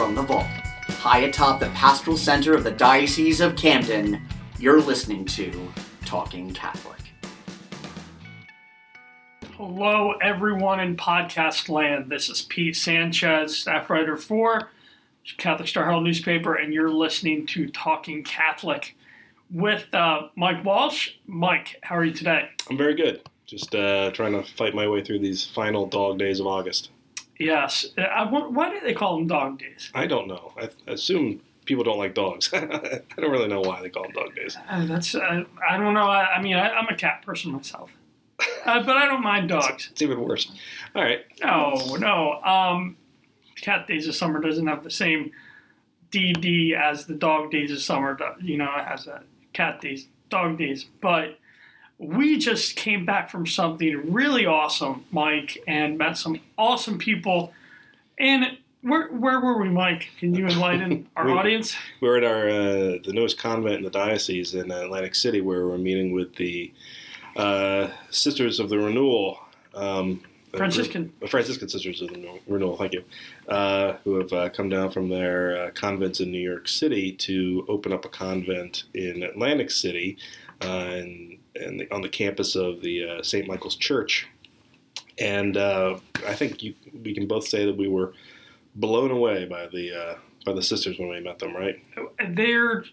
from the vault, high atop the pastoral center of the Diocese of Camden, you're listening to Talking Catholic. Hello, everyone in podcast land. This is Pete Sanchez, staff writer for Catholic Star Herald newspaper, and you're listening to Talking Catholic with uh, Mike Walsh. Mike, how are you today? I'm very good. Just uh, trying to fight my way through these final dog days of August. Yes. Uh, I, why do they call them dog days? I don't know. I assume people don't like dogs. I don't really know why they call them dog days. Uh, that's uh, I don't know. I, I mean, I, am a cat person myself, uh, but I don't mind dogs. It's, it's, even worse. All right. No, no. Um, cat days of summer doesn't have the same DD as the dog days of summer. You know, it has a cat days, dog days, but we just came back from something really awesome, Mike, and met some awesome people. And where where were we, Mike? Can you enlighten our we, audience? We are at our uh, the newest convent in the diocese in Atlantic City, where we're meeting with the uh, Sisters of the Renewal. Um, Franciscan. The Franciscan Sisters of the Renewal, thank you, uh, who have uh, come down from their uh, convents in New York City to open up a convent in Atlantic City, uh, and and on the campus of the uh, St. Michael's Church. And uh, I think you, we can both say that we were blown away by the uh, by the sisters when we met them, right? They're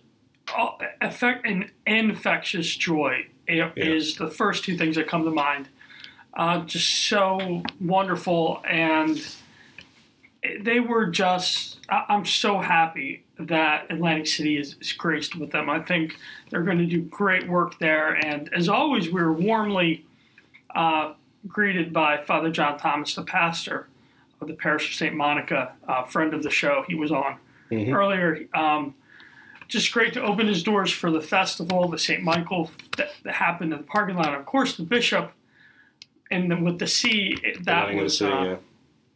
effect an infectious joy yeah. is the first two things that come to mind. Uh, just so wonderful, and they were just. I'm so happy that Atlantic City is, is, graced with them. I think they're going to do great work there. And as always, we were warmly uh, greeted by Father John Thomas, the pastor of the parish of St. Monica, uh, friend of the show. He was on mm-hmm. earlier. Um, just great to open his doors for the festival, the St. Michael that, that happened in the parking lot. Of course, the bishop, and the, with the sea, that was. uh, yeah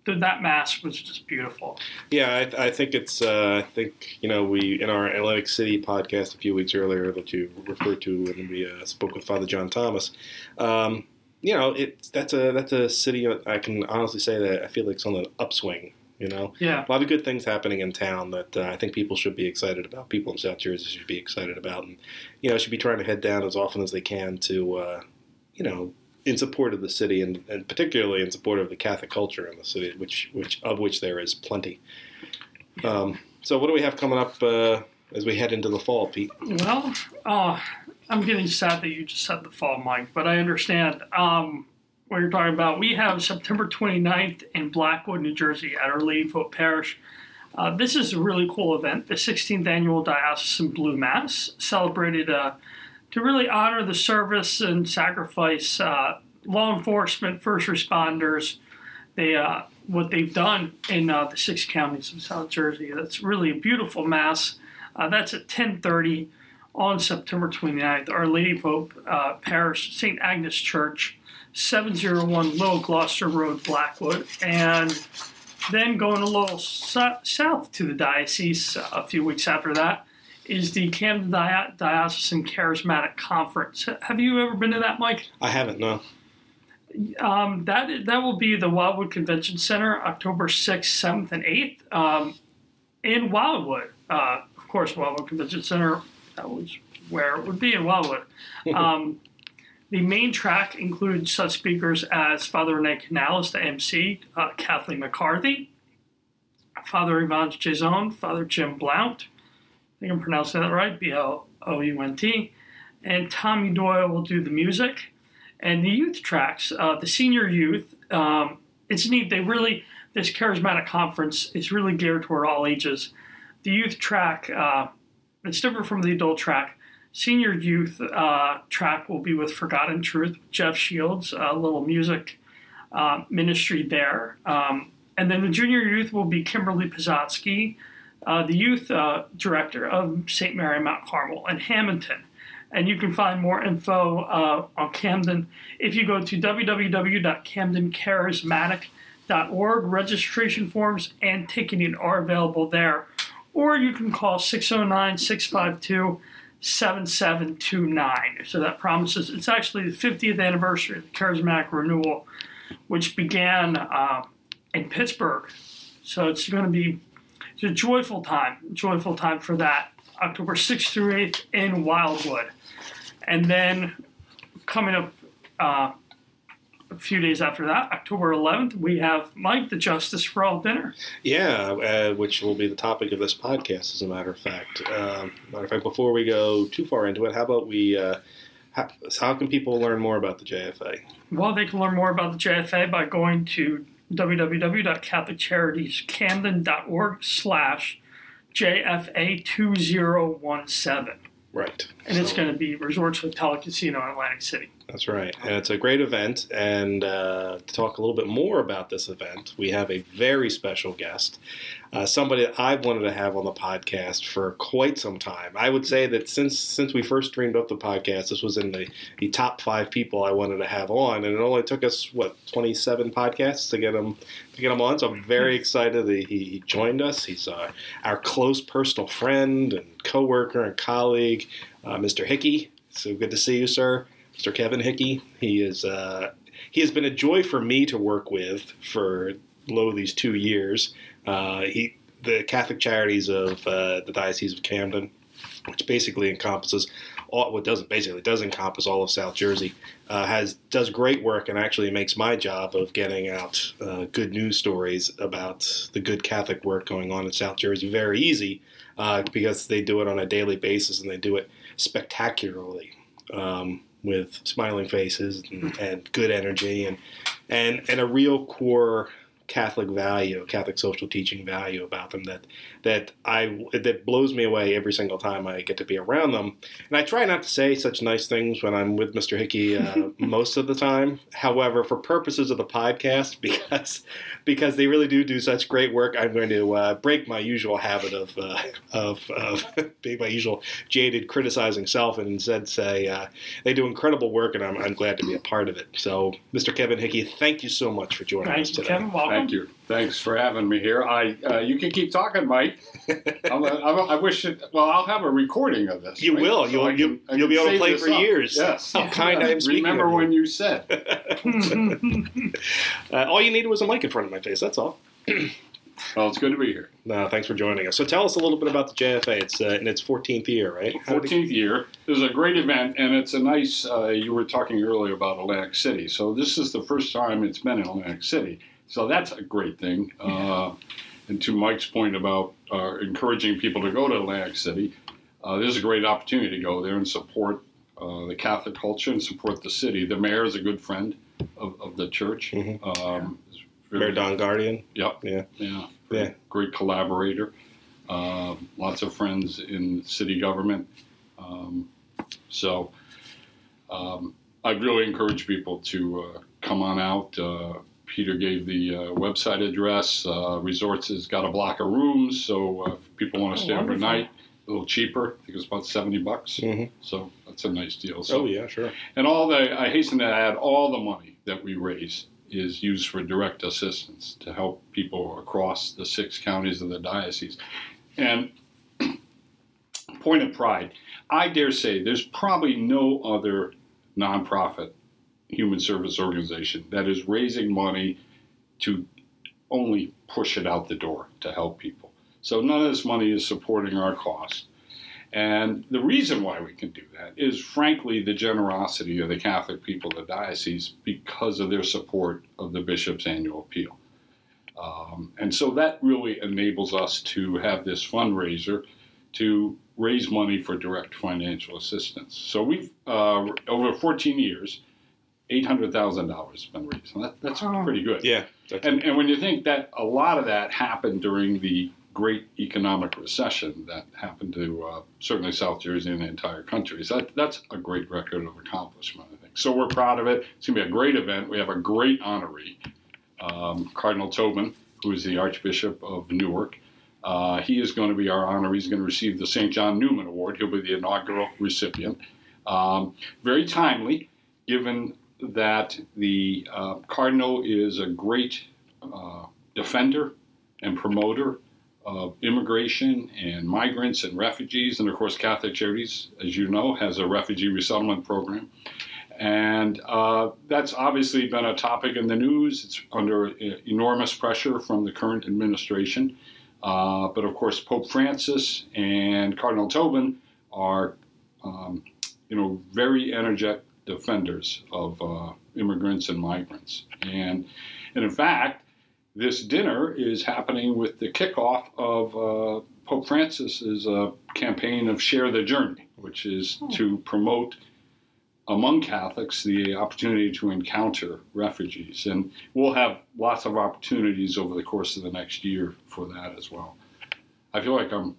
that mass was just beautiful. Yeah, I, I think it's. Uh, I think you know we in our Atlantic City podcast a few weeks earlier that you referred to when we uh, spoke with Father John Thomas. Um, you know, it's that's a that's a city. I can honestly say that I feel like it's on an upswing. You know, yeah, a lot of good things happening in town that uh, I think people should be excited about. People in South Jersey should be excited about, and you know, should be trying to head down as often as they can to, uh, you know, in support of the city and, and, particularly in support of the Catholic culture in the city, which which of which there is plenty. Um, so, what do we have coming up uh, as we head into the fall, Pete? Well, uh, I'm getting sad that you just said the fall, Mike, but I understand um, what you're talking about. We have September 29th in Blackwood, New Jersey, at Our Lady of Hope Parish. Uh, this is a really cool event. The 16th annual Diocesan Blue Mass celebrated uh, to really honor the service and sacrifice uh, law enforcement, first responders, they uh, what they've done in uh, the six counties of South Jersey. That's really a beautiful mass. Uh, that's at 10:30 on September 29th. Our Lady of Hope uh, Parish St. Agnes Church, 701 Little Gloucester Road, Blackwood, and then going a little so- south to the diocese uh, a few weeks after that is the Camden Diocesan Charismatic Conference. Have you ever been to that, Mike? I haven't, no. Um, that that will be the Wildwood Convention Center, October sixth, seventh, and eighth, um, in Wildwood. Uh, of course, Wildwood Convention Center. That was where it would be in Wildwood. Um, the main track includes such speakers as Father Rene Canales, the MC, uh, Kathleen McCarthy, Father Yvonne Jason, Father Jim Blount, think I'm pronouncing that right, B L O U N T. And Tommy Doyle will do the music. And the youth tracks, uh, the senior youth, um, it's neat. They really, this charismatic conference is really geared toward all ages. The youth track, uh, it's different from the adult track. Senior youth uh, track will be with Forgotten Truth, Jeff Shields, a little music uh, ministry there. Um, and then the junior youth will be Kimberly Pizotsky, uh, the youth uh, director of St. Mary Mount Carmel in Hamilton. And you can find more info uh, on Camden if you go to www.camdencharismatic.org. Registration forms and ticketing are available there. Or you can call 609 652 7729. So that promises it's actually the 50th anniversary of the Charismatic Renewal, which began uh, in Pittsburgh. So it's going to be it's a joyful time, joyful time for that. October 6th through 8th in Wildwood. And then coming up uh, a few days after that, October 11th, we have Mike, the Justice for All dinner. Yeah, uh, which will be the topic of this podcast, as a matter of fact. Um, matter of fact, before we go too far into it, how about we? Uh, how, how can people learn more about the JFA? Well, they can learn more about the JFA by going to www.catholiccharities.camden.org slash JFA 2017. Right. And it's going to be Resorts Hotel Casino in Atlantic City. That's right. And it's a great event. And uh, to talk a little bit more about this event, we have a very special guest, uh, somebody that I've wanted to have on the podcast for quite some time. I would say that since since we first dreamed up the podcast, this was in the, the top five people I wanted to have on. And it only took us, what, 27 podcasts to get him, to get him on. So I'm very excited that he, he joined us. He's uh, our close personal friend and coworker and colleague, uh, Mr. Hickey. So good to see you, sir. Mr. Kevin Hickey. He is uh, he has been a joy for me to work with for lo these two years. Uh, he the Catholic Charities of uh, the Diocese of Camden, which basically encompasses all what doesn't basically does encompass all of South Jersey, uh, has does great work and actually makes my job of getting out uh, good news stories about the good Catholic work going on in South Jersey very easy uh, because they do it on a daily basis and they do it spectacularly. Um, with smiling faces and, hmm. and good energy and, and and a real core Catholic value, Catholic social teaching value about them that that I that blows me away every single time I get to be around them. And I try not to say such nice things when I'm with Mr. Hickey uh, most of the time. However, for purposes of the podcast, because because they really do do such great work, I'm going to uh, break my usual habit of uh, of, of being my usual jaded criticizing self and instead say uh, they do incredible work, and I'm, I'm glad to be a part of it. So, Mr. Kevin Hickey, thank you so much for joining us Thank you, today. Kevin. Welcome. Thank you. Thanks for having me here. I uh, you can keep talking, Mike. I'm a, I'm a, I wish. It, well, I'll have a recording of this. You right? will. So You'll- can- you'll- you'll be able to play for up. years. Yes. How kind I am Remember when you said? Uh, all you needed was a mic in front of my face. That's all. Well, it's good to be here. No, thanks for joining us. So, tell us a little bit about the JFA. It's uh, in its 14th year, right? How did it- 14th year. This is a great event, and it's a nice. Uh, you were talking earlier about Atlantic City, so this is the first time it's been in Atlantic City. So that's a great thing. Uh, and to Mike's point about uh, encouraging people to go to Atlantic City, uh, this is a great opportunity to go there and support uh, the Catholic culture and support the city. The mayor is a good friend of, of the church. Mhm. Um, is Mayor Don Guardian. Yep. Yeah. Yeah. Yeah. Great collaborator. Um, lots of friends in city government. Um, so um, I really encourage people to uh, come on out. Peter gave the uh, website address. Uh, Resorts has got a block of rooms, so uh, if people want Oh, to stay wonderful. overnight, a little cheaper. I think it's about seventy bucks. Mhm. So that's a nice deal. So Oh, yeah, sure. and all the, I hasten to add, all the money that we raise is used for direct assistance to help people across the six counties of the diocese. And point of pride, I dare say there's probably no other nonprofit human service organization that is raising money to only push it out the door to help people. So none of this money is supporting our costs. And the reason why we can do that is, frankly, the generosity of the Catholic people of the diocese because of their support of the bishop's annual appeal. Um, and so that really enables us to have this fundraiser to raise money for direct financial assistance. So we've, uh, over 14 years, $800,000 has been raised. And that, that's Wow. pretty good. Yeah. That's, And, and when you think that a lot of that happened during the great economic recession that happened to uh, certainly South Jersey and the entire country, so that, that's a great record of accomplishment, I think. So we're proud of it. It's going to be a great event. We have a great honoree, um, Cardinal Tobin, who is the Archbishop of Newark. Uh, he is going to be our honoree. He's going to receive the St. John Neumann Award. He'll be the inaugural recipient. Um, very timely, given that the uh, Cardinal is a great uh, defender and promoter of immigration and migrants and refugees. And of course, Catholic Charities, as you know, has a refugee resettlement program. And uh, that's obviously been a topic in the news. It's under uh, enormous pressure from the current administration. Uh, but of course, Pope Francis and Cardinal Tobin are, um, you know, very energetic defenders of uh, immigrants and migrants. And, and in fact, this dinner is happening with the kickoff of uh, Pope Francis's uh, campaign of Share the Journey, which is Oh. to promote among Catholics the opportunity to encounter refugees. And we'll have lots of opportunities over the course of the next year for that as well. I feel like I'm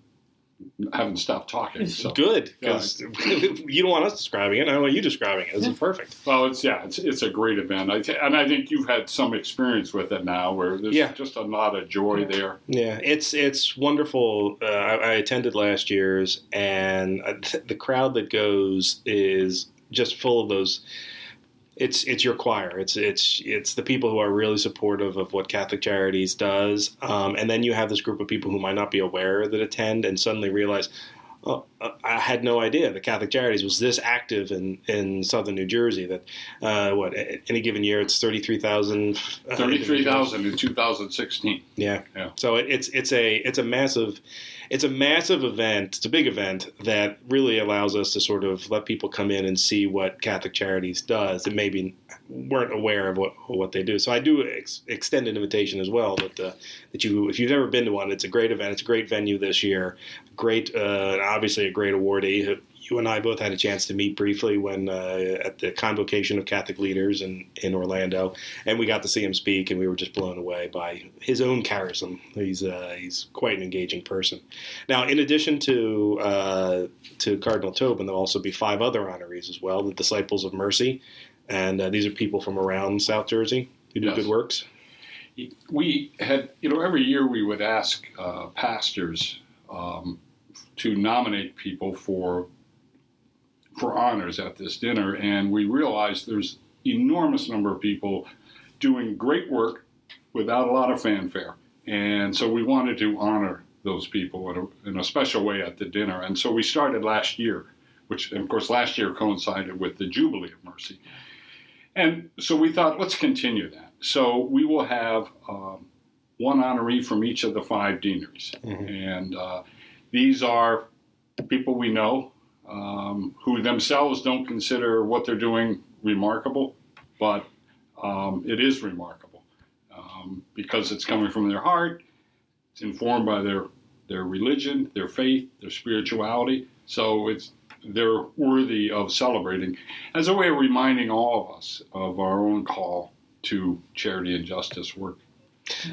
haven't stopped talking. So. Good, because you don't want us describing it. I want you describing it. This is perfect. Well, it's yeah, it's it's a great event, I th- and I think you've had some experience with it now, where there's Yeah. just a lot of joy there. Yeah, it's it's wonderful. Uh, I, I attended last year's, and uh, the crowd that goes is just full of those. It's it's your choir. It's it's it's the people who are really supportive of what Catholic Charities does, um, and then you have this group of people who might not be aware that attend, and suddenly realize. Oh, I had no idea that Catholic Charities was this active in, in southern New Jersey. That uh, what any given year it's thirty three thousand. Thirty-three thousand in 2016. Yeah. Yeah. So it, it's it's a it's a massive it's a massive event. It's a big event that really allows us to sort of let people come in and see what Catholic Charities does that maybe weren't aware of what what they do. So I do ex- extend an invitation as well that uh, that you if you've never been to one, it's a great event. It's a great venue this year. Great, uh, obviously great awardee. You and I both had a chance to meet briefly when uh, at the convocation of Catholic leaders in, in Orlando, and we got to see him speak, and we were just blown away by his own charism. He's uh, he's quite an engaging person. Now, in addition to uh, to Cardinal Tobin, there'll also be five other honorees as well, the Disciples of Mercy, and uh, these are people from around South Jersey who do Yes. good works. We had, you know, every year we would ask uh, pastors um, to nominate people for for honors at this dinner, and we realized there's enormous number of people doing great work without a lot of fanfare, and so we wanted to honor those people in a, in a special way at the dinner, and so we started last year, which of course last year coincided with the Jubilee of Mercy, and so we thought let's continue that. So we will have um, one honoree from each of the five deaneries, and uh, these are people we know um, who themselves don't consider what they're doing remarkable, but um, it is remarkable um, because it's coming from their heart. It's informed by their their religion, their faith, their spirituality. So it's they're worthy of celebrating as a way of reminding all of us of our own call to charity and justice work.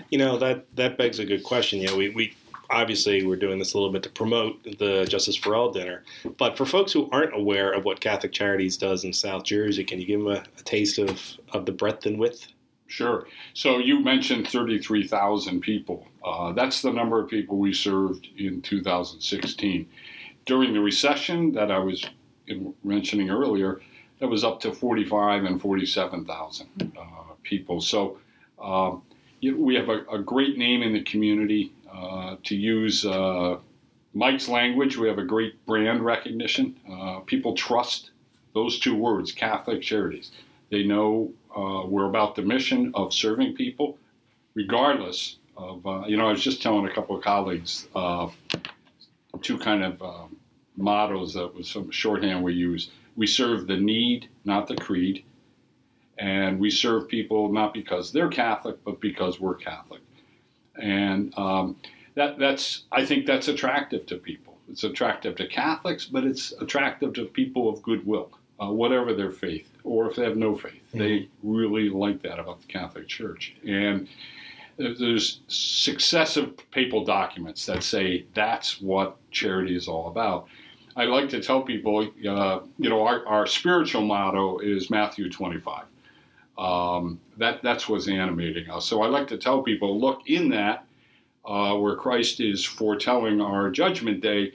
You know that that begs a good question. You know, we, we obviously we're doing this a little bit to promote the Justice for All dinner, but for folks who aren't aware of what Catholic Charities does in South Jersey, can you give them a, a taste of, of the breadth and width? Sure. So you mentioned 33,000 people. Uh, that's the number of people we served in 2016. During the recession that I was in- mentioning earlier, that was up to 45 and 47,000 uh, people. So you- we have a, a great name in the community. Uh, to use uh, Mike's language, we have a great brand recognition. Uh, people trust those two words, Catholic Charities. They know we're about the mission of serving people, regardless of, you know, I was just telling a couple of colleagues two kind of um, mottos that was some shorthand we use. We serve the need, not the creed. And we serve people not because they're Catholic, but because we're Catholic. And um, that, that's, I think that's attractive to people. It's attractive to Catholics, but it's attractive to people of goodwill, uh, whatever their faith, or if they have no faith. They really like that about the Catholic Church. And there's successive papal documents that say that's what charity is all about. I like to tell people, uh, you know, our, our spiritual motto is Matthew 25. Um, that that's what's animating us. So I like to tell people, look in that uh, where Christ is foretelling our judgment day.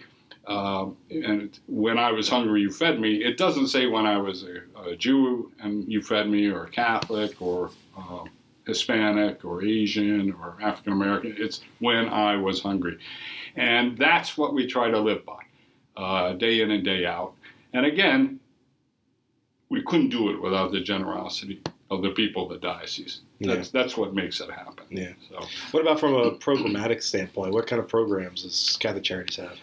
Uh, and when I was hungry, you fed me. It doesn't say when I was a, a Jew and you fed me, or Catholic, or uh, Hispanic, or Asian, or African American. It's when I was hungry, and that's what we try to live by, uh, day in and day out. And again, we couldn't do it without the generosity of the people of the diocese. That's that's what makes it happen. Yeah. So What about from a programmatic standpoint? What kind of programs does Catholic Charities have?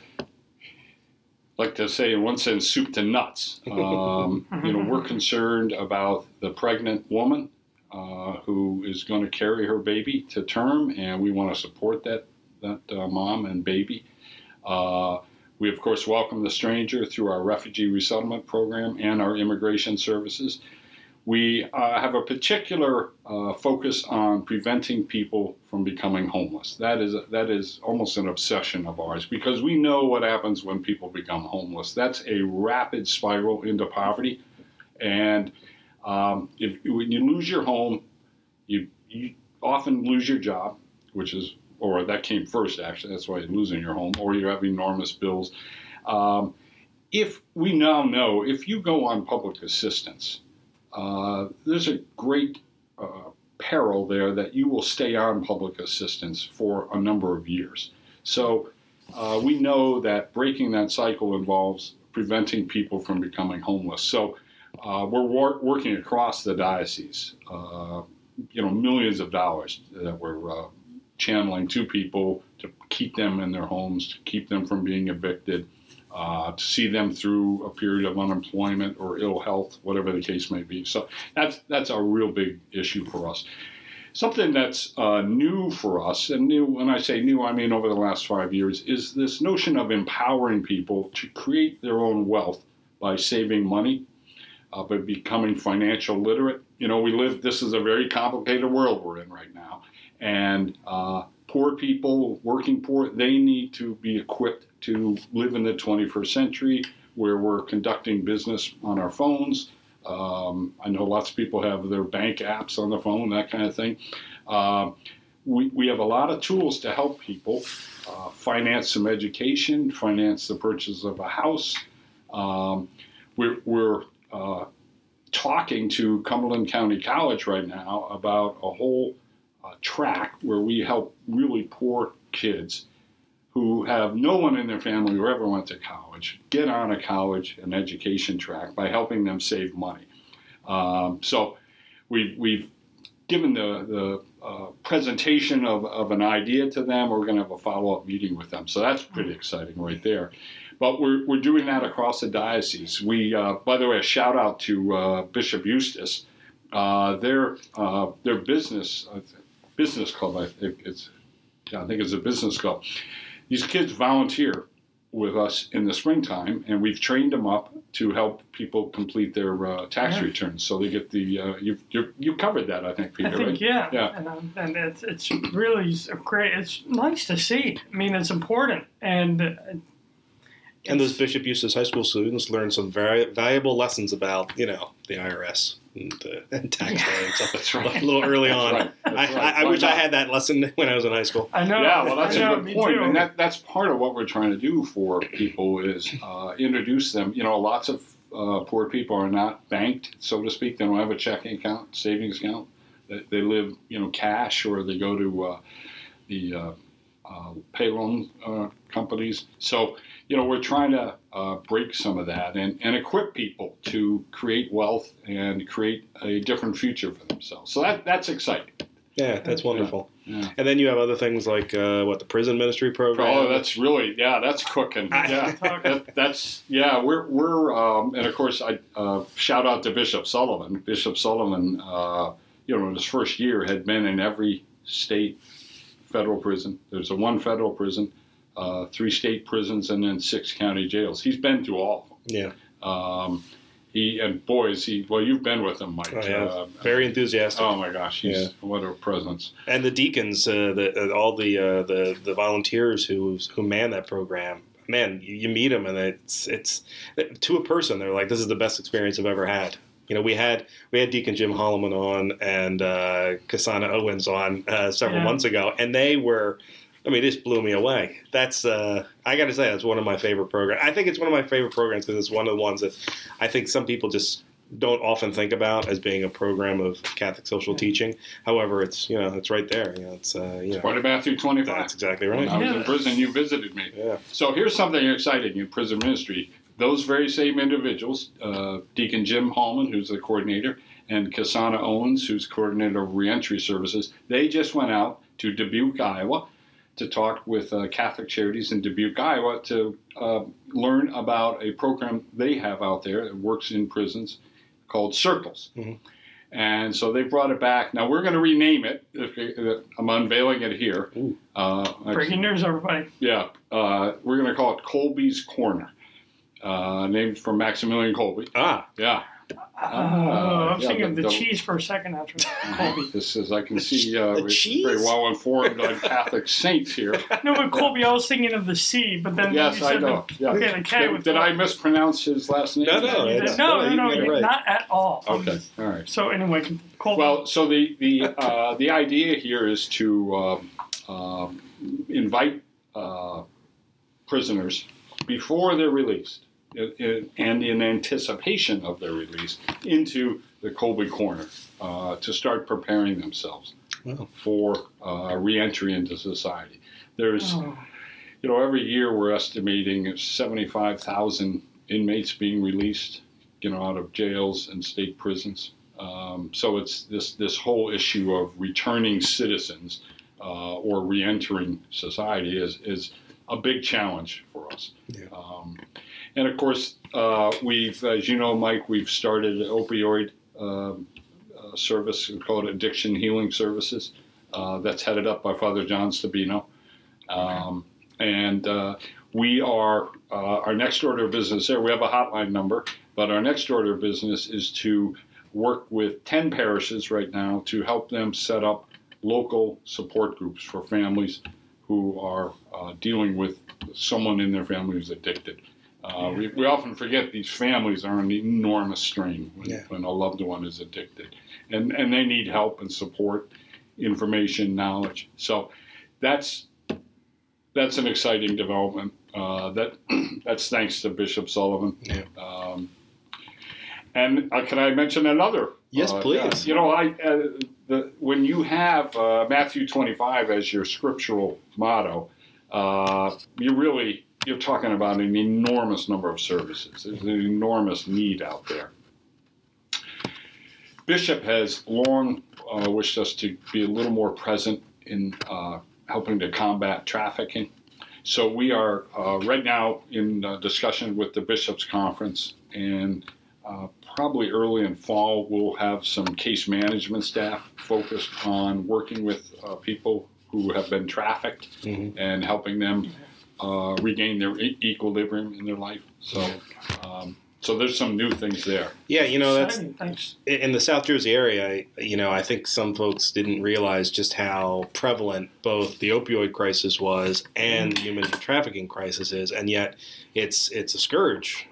like to say in one sense, soup to nuts. Um, you know, we're concerned about the pregnant woman uh, who is going to carry her baby to term, and we want to support that that uh, mom and baby. Uh, we of course welcome the stranger through our refugee resettlement program and our immigration services. We uh, have a particular uh, focus on preventing people from becoming homeless. That is that is almost an obsession of ours because we know what happens when people become homeless. That's a rapid spiral into poverty, and um, if when you lose your home, you you often lose your job, which is or that came first actually. That's why you're losing your home, or you have enormous bills. Um, if we now know if you go on public assistance uh, there's a great uh, peril there that you will stay on public assistance for a number of years. So uh, we know that breaking that cycle involves preventing people from becoming homeless. So uh, we're wor- working across the diocese, uh, you know, millions of dollars that we're uh, channeling to people to keep them in their homes, to keep them from being evicted uh, to see them through a period of unemployment or ill health, whatever the case may be. So that's that's a real big issue for us. Something that's uh, new for us, and new when I say new, I mean over the last five years, is this notion of empowering people to create their own wealth by saving money, uh, by becoming financial literate. You know, we live. This is a very complicated world we're in right now, and uh, poor people, working poor, they need to be equipped to live in the 21st century where we're conducting business on our phones. Um, I know lots of people have their bank apps on the phone, that kind of thing. Uh, we, we have a lot of tools to help people uh, finance some education, finance the purchase of a house. Um, we're, we're uh, talking to Cumberland County College right now about a whole uh, track where we help really poor kids who have no one in their family who ever went to college get on a college and education track by helping them save money. Um, so we've, we've given the, the uh, presentation of, of an idea to them. We're going to have a follow up meeting with them. So that's pretty exciting right there. But we're, we're doing that across the diocese. We, uh, by the way, a shout out to uh, Bishop Eustace. Uh, their uh, their business uh, business club, I think it's I think it's a business club these kids volunteer with us in the springtime, and we've trained them up to help people complete their uh, tax Yeah. returns. So they get the uh, you you you covered that, I think, Peter. I think right? yeah, Yeah. and, um, and it's it's really great. It's nice to see. I mean, it's important, and And those it's- Bishop Eustace High School students learn some very valuable lessons about, you know, the IRS and, uh, and tax Yeah. day and stuff. That's right. A little early That's on. right. That's I, right. I, I Why wish I had that lesson when I was in high school. I know. Yeah, well, that's I know, a good point, too. and that that's part of what we're trying to do for people is uh, introduce them. You know, lots of uh, poor people are not banked, so to speak. They don't have a checking account, savings account. They, they live, you know, cash, or they go to uh, the uh, uh, pay loan uh, companies. So, you know, we're trying to uh, break some of that and, and equip people to create wealth and create a different future for themselves. So that that's exciting. Yeah, that's wonderful. Yeah. And then you have other things like uh, what the prison ministry program. Oh, that's really yeah, that's cooking. Yeah, that, that's yeah. We're we're um, and of course I uh, shout out to Bishop Sullivan. Bishop Sullivan, uh, you know, in his first year had been in every state federal prison. There's a one federal prison, uh, three state prisons, and then six county jails. He's been through all of them. yeah. Um, he and boys, he well, you've been with him, Mike. Oh, yeah. Uh, Very enthusiastic. oh my gosh, he's Yeah. what a presence. and the deacons, uh, the, uh, all the, uh, the the volunteers who who man that program. Man, you, you meet them and it's it's to a person. They're like, this is the best experience I've ever had. You know, we had we had Deacon Jim Holloman on and uh, Kasana Owens on uh, several Yeah. months ago, and they were. I mean, this blew me away. That's uh, I got to say, that's one of my favorite programs. I think it's one of my favorite programs because it's one of the ones that I think some people just don't often think about as being a program of Catholic social teaching. However, it's you know it's right there. You know, it's uh, you know Part of Matthew 25. that's exactly When right. I was Yeah. in prison, you visited me. Yeah, So here's something exciting in prison ministry. those very same individuals, uh, Deacon Jim Hallman, who's the coordinator, and Kasana Owens, who's coordinator of reentry services, they just went out to Dubuque, Iowa, to talk with uh, Catholic Charities in Dubuque, Iowa, to uh, learn about a program they have out there that works in prisons called Circles. Mhm. And so they brought it back. Now we're going to rename it. If- I'm unveiling it here. Uh, Breaking news, everybody. yeah, uh, we're going to call it Kolbe's Corner, uh, named for Maximilian Kolbe. Ah, Yeah. Oh, I'm yeah, thinking of the- the the- cheese for a second after Colby. This is, I can see, uh, The we're cheese? very well informed on Catholic saints here. No, but Colby, I was thinking of the C, but then Yes, you I said know. The, Yeah. okay, the K Did, with did the- I mispronounce his last name? No, no, You did- it's- no, no, no, no, got it you- right. not at all. Okay, all right. So anyway, Kolbe. Well, so the the uh, the idea here is to um, um, invite uh, prisoners before they're released, i- i- and in anticipation of their release, into the Kolbe Corner uh, to start preparing themselves Wow. for uh, reentry into society. There's Oh, you know, every year we're estimating 75,000 inmates being released, you know, out of jails and state prisons. Um, so it's this this whole issue of returning citizens uh, or reentering society is is a big challenge for us. Yeah. Um, and of course, uh, we've, as you know, Mike, we've started an opioid um uh, service called Addiction Healing Services. Uh, that's headed up by Father John Stabino. Um, and uh, we are uh, our next order of business there. We have a hotline number, but our next order of business is to work with ten parishes right now to help them set up local support groups for families who are uh, dealing with someone in their family who's addicted. Uh, we, we often forget these families are an enormous strain when, Yeah. when a loved one is addicted, and and they need help and support, information, knowledge. So that's that's an exciting development. Uh, that that's thanks to Bishop Sullivan. Yeah. Um, and uh, can I mention another? Yes, uh, please. you know, I uh, the when you have uh, Matthew twenty five as your scriptural motto, uh, you really you're talking about an enormous number of services. There's an enormous need out there. Bishop has long uh, wished us to be a little more present in uh, helping to combat trafficking. So we are uh, right now in uh, discussion with the Bishops' Conference, and uh, probably early in fall we'll have some case management staff focused on working with uh, people who have been trafficked Mhm. and helping them uh, regain their e- equilibrium in their life. So, um, so there's some new things there. yeah, you know that's. Thanks. in the South Jersey area, you know, I think some folks didn't realize just how prevalent both the opioid crisis was and the human trafficking crisis is, and yet it's it's a scourge.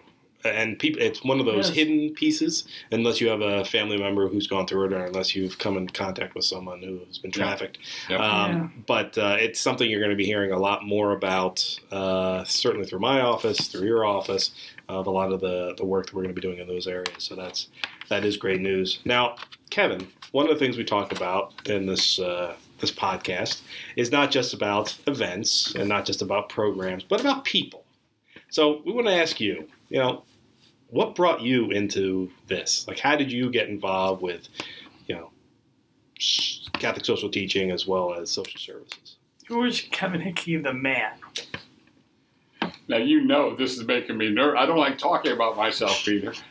And people, it's one of those Yes. hidden pieces. Unless you have a family member who's gone through it, or unless you've come in contact with someone who has been Yeah. trafficked. Yep. Um, Yeah. But uh, it's something you're going to be hearing a lot more about, uh, certainly through my office, through your office, of a lot of the, the work that we're going to be doing in those areas. So that's that is great news. Now, Kevin, one of the things we talk about in this uh, this podcast is not just about events and not just about programs, but about people. So we want to ask you, you know, what brought you into this? Like, how did you get involved with, you know, Catholic social teaching as well as social services? Who is Kevin Hickey, the man? Now you know this is making me nervous. I don't like talking about myself, Peter.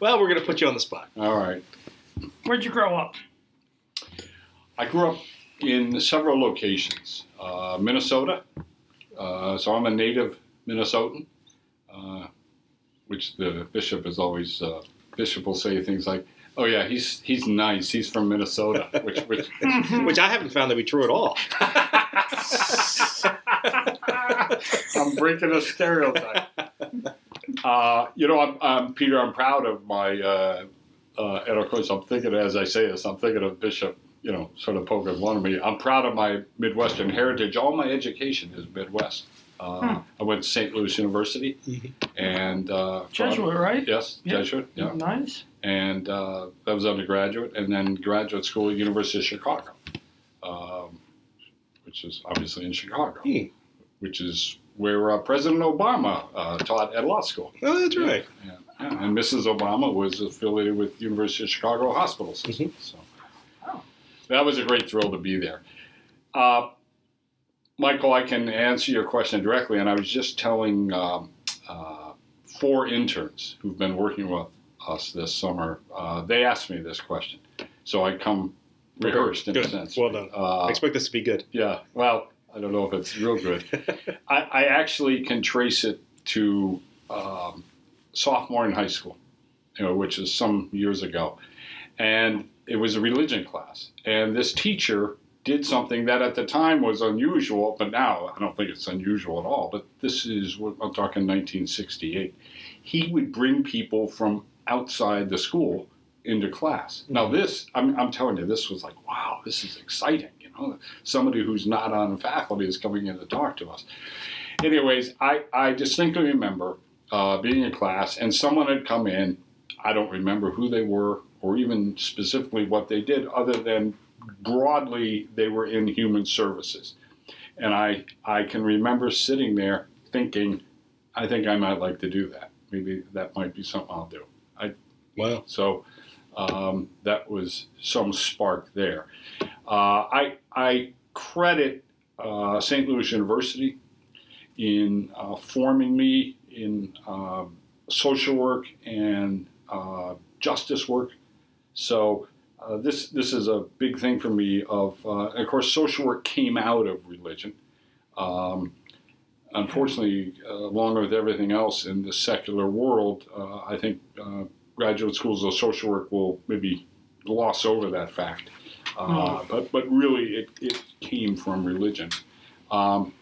Well, we're going to put you on the spot. All right. Where'd you grow up? I grew up in several locations. Uh, Minnesota, uh, so I'm a native Minnesotan, uh, which the bishop is always. Uh, bishop will say things like, "Oh yeah, he's he's nice. He's from Minnesota," which which Which I haven't found to be true at all. I'm breaking a stereotype. Uh, you know, I'm, I'm Peter. I'm proud of my, uh, uh, and of course, I'm thinking as I say this, I'm thinking of Bishop. You know, sort of poking fun at me. I'm proud of my Midwestern heritage. All my education is Midwest. Uh, I went to St. Louis University, Mhm. and uh, Jesuit, right? Yes, Yeah. Jesuit. Yeah, Nice. and uh, that was undergraduate, and then graduate school at University of Chicago, um, which is obviously in Chicago Hmm. which is where uh, President Obama uh, taught at law school. Oh, that's right. Yeah, yeah. And Mrs. Obama was affiliated with University of Chicago Hospital System. So that was a great thrill to be there. Michael, I can answer your question directly, and I was just telling um, uh, four interns who've been working with us this summer. Uh, they asked me this question, so I come rehearsed in Good. a sense. Well done. Uh, I expect this to be good. yeah. Well, I don't know if it's real good. I, I actually can trace it to um, sophomore in high school, you know, which is some years ago, and it was a religion class, and this teacher did something that at the time was unusual, but now I don't think it's unusual at all. But this is what I'm talking 1968. He would bring people from outside the school into class. Now this, I'm, I'm telling you, this was like, wow, this is exciting. You know, somebody who's not on faculty is coming in to talk to us. Anyways, I, I distinctly remember uh, being in class and someone had come in. I don't remember who they were or even specifically what they did, other than broadly they were in human services. And I, I can remember sitting there thinking, I think I might like to do that. Maybe that might be something I'll do. I, wow. So um, that was some spark there. Uh, I, I credit uh, St. Louis University in uh, forming me in uh, social work and uh, justice work. So uh, this this is a big thing for me. Of uh, of course, social work came out of religion. Um, unfortunately, uh, along with everything else in the secular world, uh, I think uh, graduate schools of social work will maybe gloss over that fact. Uh, but but really, it, it came from religion. Um,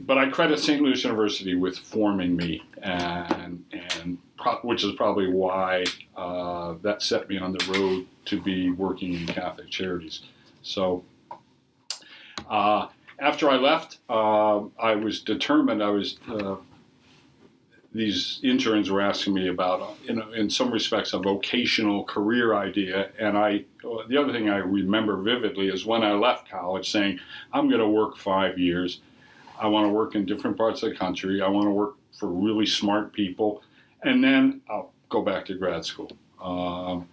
but I credit St. Louis University with forming me, and and pro- which is probably why uh, that set me on the road to be working in Catholic Charities. So uh, after I left, uh, I was determined. I was uh, these interns were asking me about, you know, in some respects, a vocational career idea. And I, the other thing I remember vividly is when I left college, saying, "I'm going to work five years. I want to work in different parts of the country. I want to work for really smart people, and then I'll go back to grad school." Um,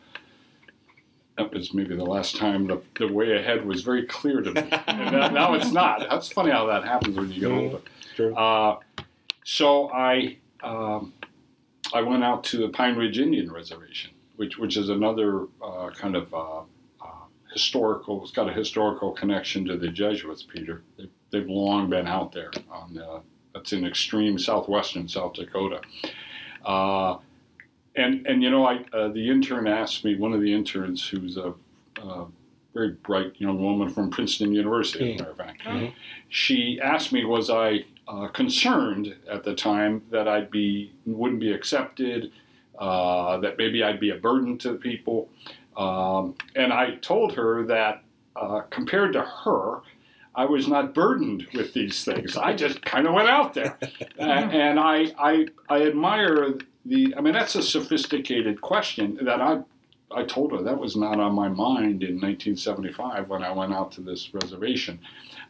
that was maybe the last time the, the way ahead was very clear to me. and now, now it's not. That's funny how that happens when you get older. True. Uh, so I um, I went out to the Pine Ridge Indian Reservation, which which is another uh, kind of uh, uh, historical. It's got a historical connection to the Jesuits, Peter. They've, they've long been out there. On the, that's in extreme southwestern South Dakota. And and you know, I uh, the intern asked me. One of the interns, who's a uh, very bright young woman from Princeton University, as a matter of fact, Mhm. she asked me, was I uh, concerned at the time that I'd be wouldn't be accepted, uh, that maybe I'd be a burden to people, um, and I told her that uh, compared to her. I was not burdened with these things. I just kind of went out there, A- and I, I I admire the. I mean, that's a sophisticated question that I I told her that was not on my mind in 1975 when I went out to this reservation.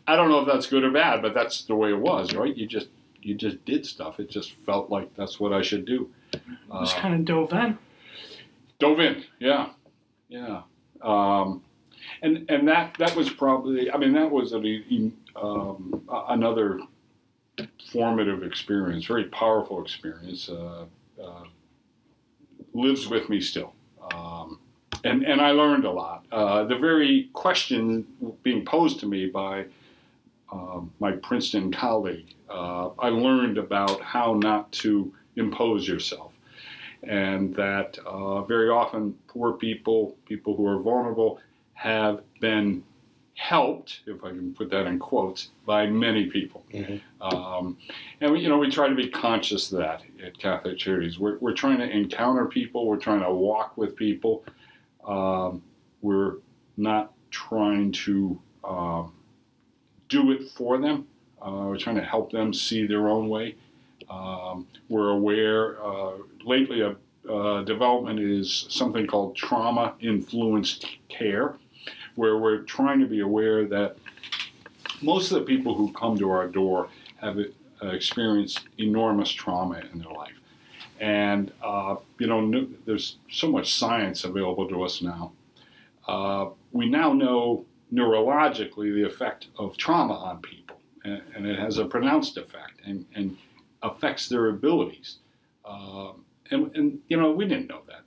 I don't know if that's good or bad, but that's the way it was, right? You just you just did stuff. It just felt like that's what I should do. Just Uh, kind of dove in. dove in, yeah, yeah. Um, and and that that was probably. I mean, that was an, um, another formative experience, very powerful experience. Uh, lives with me still. Um, and, and I learned a lot. Uh, the very question being posed to me by um, my Princeton colleague, uh, I learned about how not to impose yourself. And that uh, very often poor people, people who are vulnerable, have been helped, if I can put that in quotes, by many people. Mhm. Um, and we, you know, we try to be conscious of that at Catholic Charities. We're, we're trying to encounter people. We're trying to walk with people. Um, we're not trying to um, do it for them. Uh, we're trying to help them see their own way. Um, we're aware. Uh, lately, a uh, development is something called trauma influenced care, where we're trying to be aware that most of the people who come to our door have uh, experienced enormous trauma in their life. And, uh, you know, no, there's so much science available to us now. Uh, we now know neurologically the effect of trauma on people, and, and it has a pronounced effect and, and affects their abilities. Um, and, and, you know, we didn't know that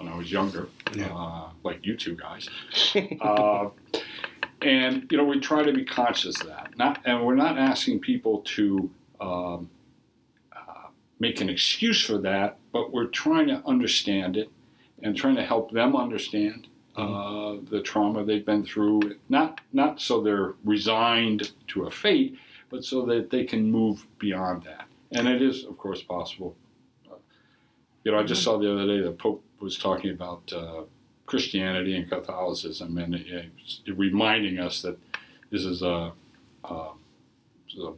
when I was younger, Yeah. uh, like you two guys. uh, and you know, we try to be conscious of that. Not, and we're not asking people to um, uh, make an excuse for that, but we're trying to understand it and trying to help them understand uh, the trauma they've been through. Not not so they're resigned to a fate, but so that they can move beyond that. And it is, of course, possible. Uh, you know, I just saw the other day the Pope was talking about uh, Christianity and Catholicism, and it, it's reminding us that this is a, a, a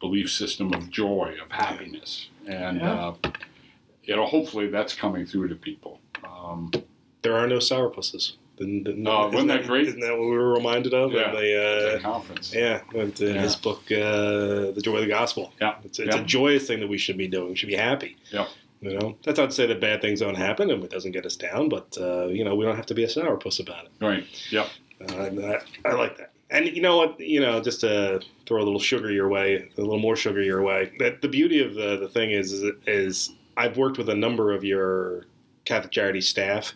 belief system of joy, of happiness, and Yeah. uh, you know, hopefully that's coming through to people. Um, There are no sourpusses. Didn't- didn't- Oh, wasn't that great? Isn't that what we were reminded of? Yeah. in the, uh, the conference. Yeah, in Yeah. his book, uh, The Joy of the Gospel. Yeah. It's, it's Yeah. a joyous thing that we should be doing. We should be happy. Yeah. You know, that's not to say that bad things don't happen and it doesn't get us down, but, uh, you know, we don't have to be a sourpuss about it. Right. Yep. Uh, I, I like that. And you know what? You know, just to throw a little sugar your way, a little more sugar your way. That the beauty of the the thing is, is, is I've worked with a number of your Catholic Charity staff,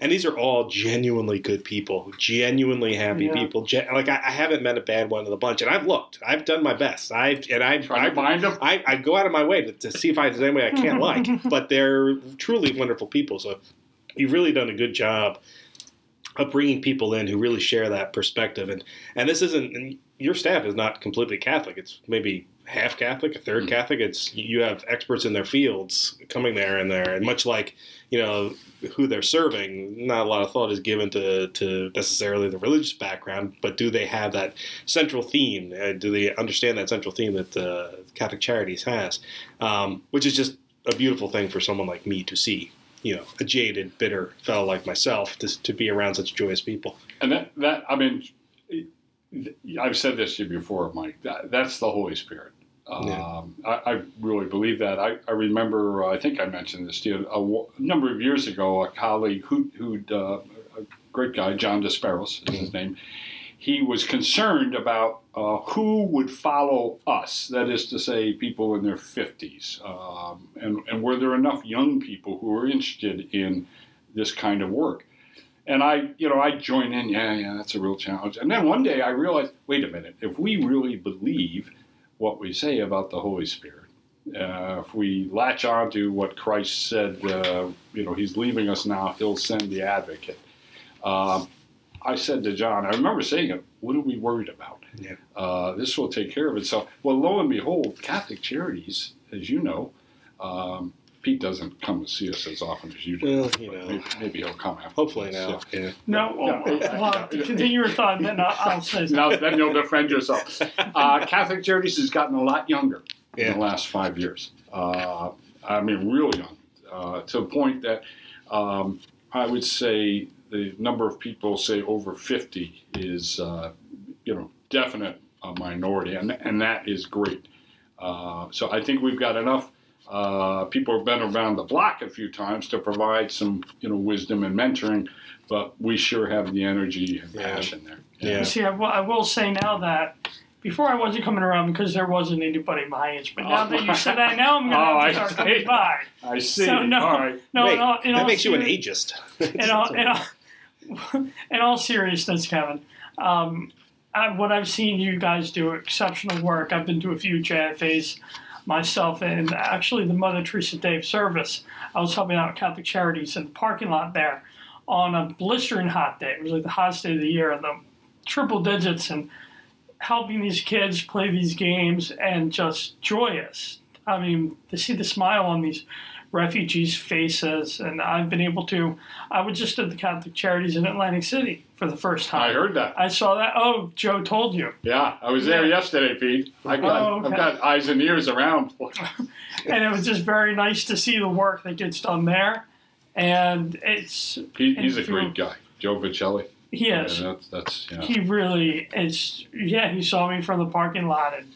and these are all genuinely good people, genuinely happy Yeah. people. Gen- like I, I haven't met a bad one of the bunch, and I've looked, I've done my best. I've and I've, Trying I've find them. I, I go out of my way to, to see if I, there's any way I can't like, but they're truly wonderful people. So you've really done a good job of bringing people in who really share that perspective. And and this isn't and your staff is not completely Catholic. It's maybe half Catholic, a 3rd Mm. Catholic. It's you have experts in their fields coming there and there, and much like you know who they're serving, not a lot of thought is given to, to necessarily the religious background, but do they have that central theme? Uh, do they understand that central theme that uh, Catholic Charities has? Um, which is just a beautiful thing for someone like me to see. You know, a jaded, bitter fellow like myself to, to be around such joyous people. And that, that I mean, I've said this to you before, Mike. That, that's the Holy Spirit. Yeah. Um, I, I really believe that. I, I remember, uh, I think I mentioned this to you a, wa- number of years ago. A colleague who, who'd uh, a great guy, John Desperos is his name. He was concerned about uh, who would follow us. That is to say, people in their fifties, um, and and were there enough young people who were interested in this kind of work? And I, you know, I join in. Yeah, yeah, that's a real challenge. And then one day I realized, wait a minute, if we really believe what we say about the Holy Spirit, uh, if we latch on to what Christ said, uh, you know, He's leaving us now, He'll send the Advocate. Um, I said to John, I remember saying it. What are we worried about? Yeah. Uh, this will take care of itself. Well, lo and behold, Catholic Charities, as you know, um, Pete doesn't come to see us as often as you do. Well, you know. maybe, maybe he'll come after. Hopefully this, now. yeah. Yeah. No, well, Yeah. well, continue your thought, and then I'll, I'll say something. Now, then you'll defend yourself. Uh, Catholic Charities has gotten a lot younger in the last five years. Uh, I mean, real young, uh, to the point that um, I would say the number of people, say over 50, is uh, you know definite a minority, and and that is great. Uh, so I think we've got enough. Uh, people have been around the block a few times to provide some, you know, wisdom and mentoring, but we sure have the energy and Yeah. passion there. Yeah. See, I will, say now that before I wasn't coming around because there wasn't anybody my age, but now that you said that, now I'm Oh, going to I have to start coming see. by. I see. So, no. All right. No, Wait, in all, in that all makes you an ageist. in all, in all, in all seriousness, Kevin, um, I, what I've seen you guys do exceptional work. I've been to a few JFAs myself, and actually the Mother Teresa Day of Service. I was helping out Catholic Charities in the parking lot there on a blistering hot day. It was like the hottest day of the year, the triple digits, and helping these kids play these games and just joyous. I mean, to see the smile on these refugees' faces, and I've been able to. I was just at the Catholic Charities in Atlantic City for the first time. I heard that. I saw that. Oh, Joe told you, Yeah, I was there Yeah. yesterday, Pete. I oh, got, Oh, okay. I've got eyes and ears around. and it was just very nice to see the work that gets done there. And it's He, he's a And through- great guy, Joe Vicelli. he is. Yeah, that's that's yeah. He really is. Yeah, he saw me from the parking lot, and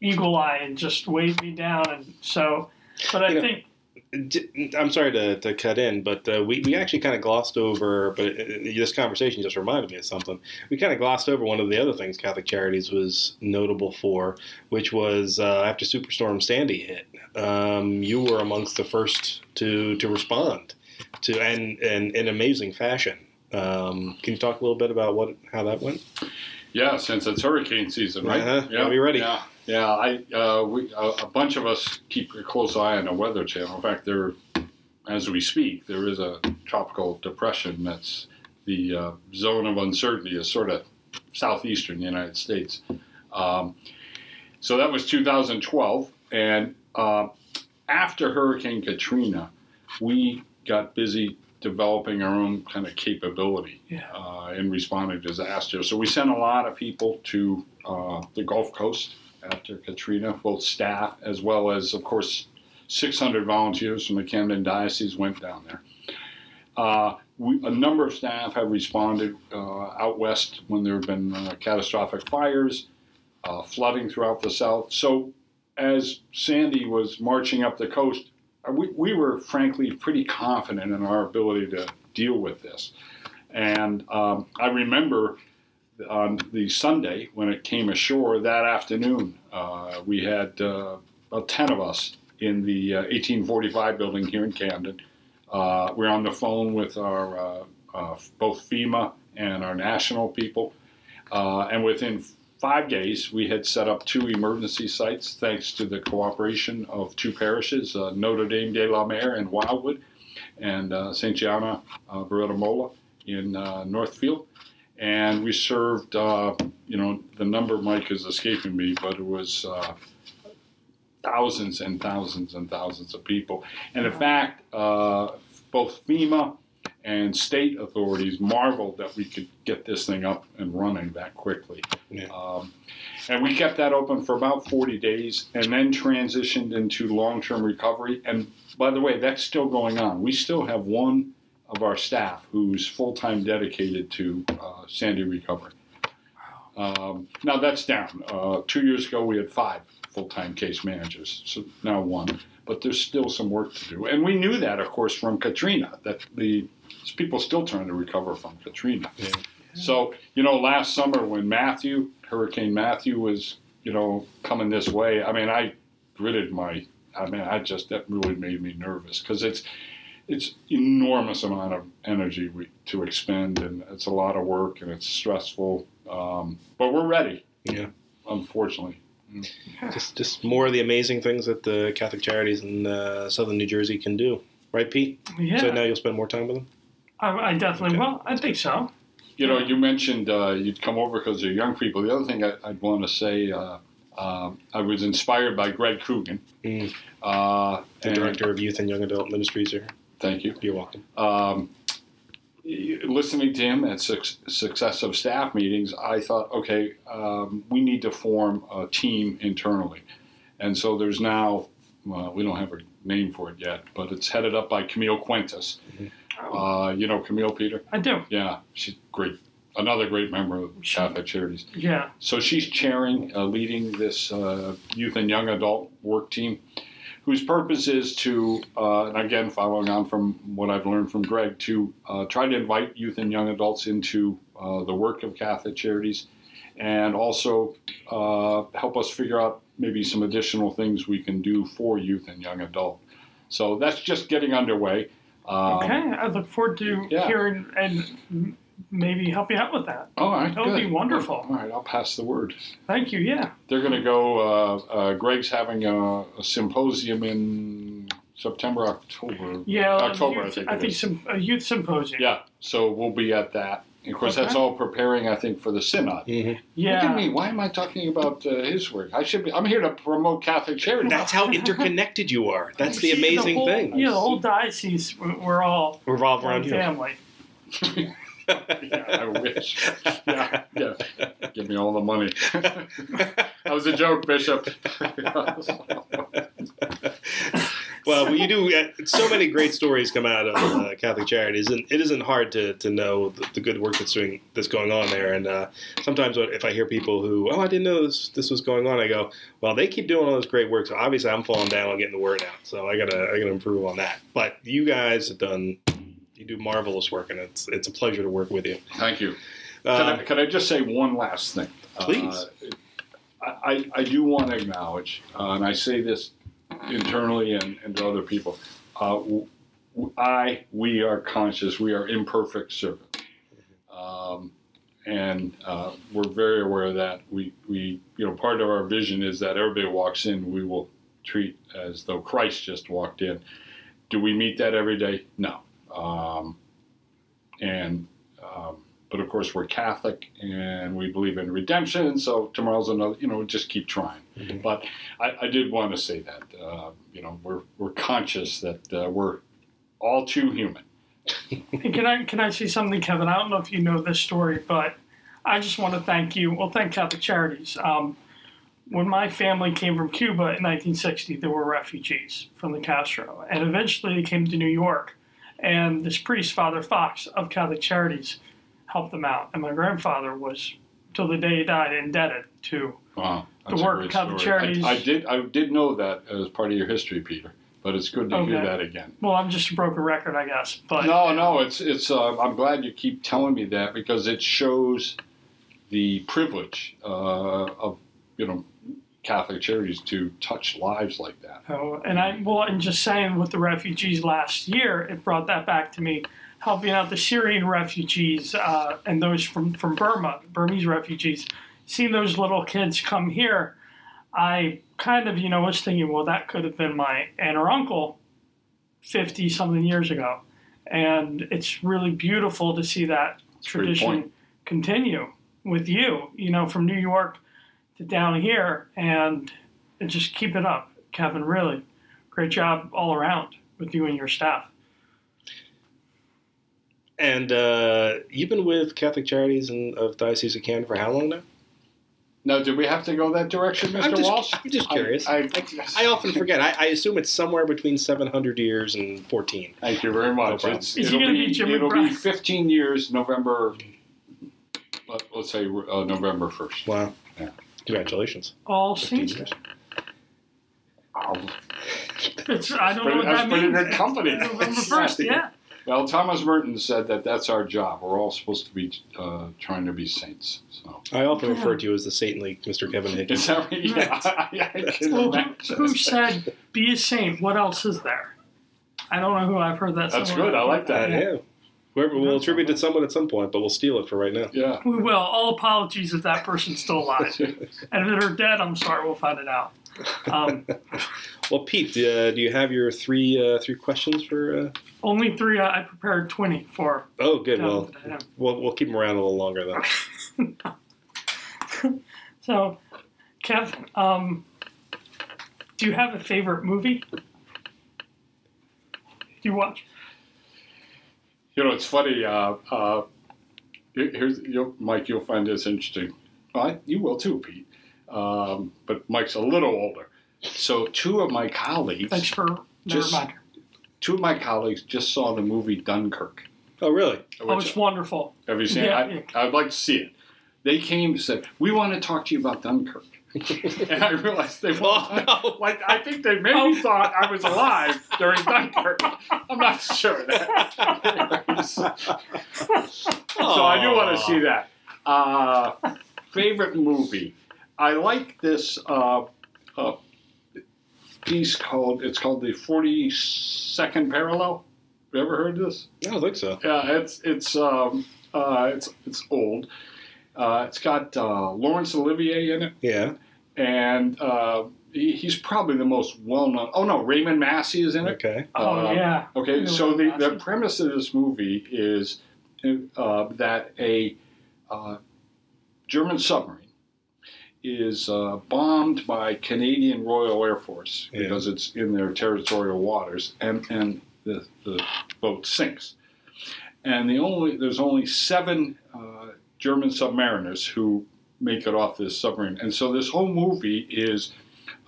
eagle eye and just waved me down. And so, but I You know, think D- I'm sorry to, to cut in, but uh, we, we actually kind of glossed over, but uh, this conversation just reminded me of something. We kind of glossed over one of the other things Catholic Charities was notable for, which was uh, after Superstorm Sandy hit, um, you were amongst the first to, to respond to and, and in amazing fashion. Um, can you talk a little bit about what how that went? Yeah, since it's hurricane season, right? Uh-huh. Gotta be ready. Yeah, yeah. I uh, we a, a bunch of us keep a close eye on the Weather Channel. In fact, there, as we speak, there is a tropical depression that's the uh, zone of uncertainty is sort of southeastern United States. Um, so that was 2012, and uh, after Hurricane Katrina, we got busy developing our own kind of capability yeah, uh, in responding to disaster. So we sent a lot of people to uh, the Gulf Coast after Katrina, both staff as well as, of course, 600 volunteers from the Camden Diocese went down there. Uh, we, a number of staff have responded uh, out west when there have been uh, catastrophic fires, uh, flooding throughout the south. So as Sandy was marching up the coast, uh, we, we were frankly pretty confident in our ability to deal with this. And um, I remember on the Sunday when it came ashore that afternoon, uh, we had uh, about 10 of us in the uh, 1845 building here in Camden. Uh, we're on the phone with our uh, uh, both FEMA and our national people. And within five days, we had set up two emergency sites thanks to the cooperation of two parishes, Notre Dame de la Mer in Wildwood and St. Gianna uh, Beretta Molla in Northfield. And we served, uh, you know, the number, Mike, is escaping me, but it was uh, thousands and thousands and thousands of people. And in fact, uh, both FEMA and state authorities marveled that we could get this thing up and running that quickly. Yeah. Um, and we kept that open for about 40 days and then transitioned into long term recovery. And by the way, that's still going on. We still have one of our staff who's full time dedicated to uh, Sandy recovery. Um, now that's down. Uh, two years ago, we had five full time case managers, so now one. But there's still some work to do. And we knew that, of course, from Katrina, that the people still trying to recover from Katrina. Yeah. So, you know, last summer when Matthew, Hurricane Matthew, was, you know, coming this way, I mean, I gritted my, I mean, I just, that really made me nervous because it's, it's enormous amount of energy we, to expend and it's a lot of work and it's stressful. Um, but we're ready, Yeah. unfortunately. Just just more of the amazing things that the Catholic Charities in uh, southern New Jersey can do. Right, Pete? yeah. So now you'll spend more time with them? I, I definitely Okay. will. I think so. You know, you mentioned uh, you'd come over because they're young people. The other thing I, I'd want to say, uh, um I was inspired by Greg Coogan. Mm. Uh, The and- Director of Youth and Young Adult Ministries here. Thank you. You're welcome. um, listening to him at suc successive staff meetings, I thought, okay, um, we need to form a team internally. And so there's now, well, we don't have a name for it yet, but it's headed up by Camille Quintus. Oh, Uh, you know Camille, Peter? I do. Yeah, she's great. Another great member of Catholic Charities. Yeah. So she's chairing, uh, leading this uh, youth and young adult work team, whose purpose is to, uh, and again, following on from what I've learned from Greg, to uh, try to invite youth and young adults into uh, the work of Catholic Charities, and also uh, help us figure out maybe some additional things we can do for youth and young adult. So that's just getting underway. Um, Okay. I look forward to yeah. hearing and m- help you out with that. All right, That would be wonderful. All right, I'll pass the word. Thank you. Yeah. They're going to go. Uh, uh, Greg's having a, a symposium in September, October. Yeah. October, I think. I think some a youth symposium. Yeah, so we'll be at that. And of course, that's all preparing, I think, for the synod. Mm-hmm. Yeah. Look at me. Why am I talking about uh, his work? I should be. I'm here to promote Catholic charity. That's how interconnected you are. That's the See, amazing whole, thing. Yeah, the whole diocese, we- we're all Revolve one around you. family. yeah, I wish. Yeah, yeah. Give me all the money. that was a joke, Bishop. well, you do. Uh, so many great stories come out of uh, Catholic Charities, and it isn't hard to, to know the, the good work that's doing that's going on there. And uh, sometimes if I hear people who, oh, I didn't know this this was going on, I go, well, they keep doing all this great work. So obviously, I'm falling down on getting the word out. So I gotta I gotta improve on that. But you guys have done. You do marvelous work, and it's it's a pleasure to work with you. Thank you. Can, Uh, I, can I just say one last thing? Please. Uh, I, I do want to acknowledge, uh, and I say this internally and, and to other people. Uh, I, we are conscious, we are imperfect servants. Um, and uh, we're very aware of that. We, we, you know, part of our vision is that everybody walks in, we will treat as though Christ just walked in. Do we meet that every day? No. Um, and um, but of course we're Catholic and we believe in redemption. So tomorrow's another, you know, just keep trying. Mhm. But I, I did want to say that, uh, you know, we're we're conscious that uh, we're all too human. And can I can I say something, Kevin? I don't know if you know this story, but I just want to thank you. Well, thank Catholic Charities. Um, when my family came from Cuba in 1960, there were refugees from the Castro, and eventually they came to New York. And this priest, Father Fox of Catholic Charities, helped them out. And my grandfather was, till the day he died, indebted to Wow, The work of Catholic Charities. I, I did I did know that as part of your history, Peter. But it's good to hear that again. Well, I'm just a broken record, I guess. But No, no, it's it's. Uh, I'm glad you keep telling me that because it shows the privilege uh, of you know Catholic charities to touch lives like that. So, and I well, and just saying with the refugees last year, it brought that back to me, helping out the Syrian refugees uh, and those from from Burma, Burmese refugees. Seeing those little kids come here, I kind of you know was thinking, well, that could have been my aunt or uncle, fifty something years ago, and it's really beautiful to see that great tradition continue with you. You know, from New York to down here, and just keep it up, Kevin. Really, great job all around with you and your staff. and uh, you've been with Catholic Charities and of Diocese of Camden for how long now? Now, did we have to go that direction, Mr. I'm just, Walsh? I'm just curious. I, I, I, often forget. I, I assume it's somewhere between 700 years and 14. Thank you very much. problem. It's, Is he it'll gonna be, be Jim it'll be 15 years, November. Let, let's say uh, November 1st. Wow. Yeah. Congratulations. All 15 saints. years. It's, I don't know what that's that pretty means. good company. November first, yeah. Well, Thomas Merton said that that's our job. We're all supposed to be uh, trying to be saints. So I often refer to you as the saintly Mr. Kevin Hickey. is that right? Yeah, I, I can Well, who, imagine. who said be a saint? What else is there? I don't know who I've heard that. That's good. I like that. yeah. Whoever, we'll attribute it to someone at some point, but we'll steal it for right now. Yeah. We will. All apologies if that person's still alive. and if they're dead, I'm sorry. We'll find it out. Um, Well, Pete, uh, do you have your three uh, three questions for? Uh... only three. uh, I prepared 20 for. Oh, good. Kevin Well, we'll we'll keep them around a little longer then. So, Kev, um, do you have a favorite movie? Do you watch? You know, it's funny. Uh, uh, here's you'll, Mike. You'll find this interesting. Well, I, you will too, Pete. Um, but Mike's a little older. So two of my colleagues, Thanks for the Just- reminder. two of my colleagues just saw the movie Dunkirk. Oh, really? Oh, it's wonderful. have you seen yeah, it? I, I'd like to see it. They came and said, "We want to talk to you about Dunkirk," and I realized they Oh, want. no. Like I think they maybe Oh. thought I was alive during Dunkirk. I'm not sure that. so I do want to see that. Uh, favorite movie? I like this uh, uh, piece called. It's called the Forty Second Parallel. You ever heard of this? I don't think so. Yeah, it's it's um, uh, it's it's old. Uh, it's got uh, Laurence Olivier in it, Yeah. and uh, he, he's probably the most well-known. Oh no, Raymond Massey is in it. Okay. Oh, Uh, yeah. Okay, so the, the premise of this movie is uh, that a uh, German submarine is uh, bombed by Canadian Royal Air Force Yeah. because it's in their territorial waters, and and the, the boat sinks. And the only there's only seven uh, German submariners who make it off this submarine, and so this whole movie is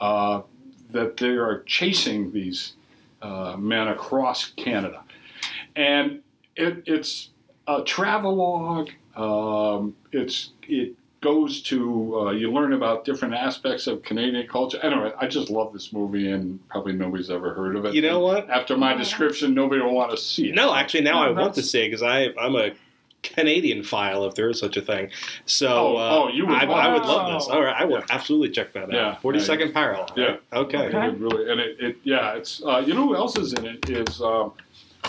uh, that they are chasing these uh, men across Canada, and it, it's a travelogue. Um, it's it goes to uh, you learn about different aspects of Canadian culture. Anyway, I just love this movie, and probably nobody's ever heard of it. You know what? After my description, nobody will want to see it. No, actually, now No, I want to that's- see because I'm a Canadian file if there is such a thing. So Oh, uh, oh, you would I, I would love this. All right, I would absolutely check that out. Yeah. Forty Yeah. second parallel. Yeah. Okay. Okay. It really, and it, it yeah, it's uh, you know who else is in it is um,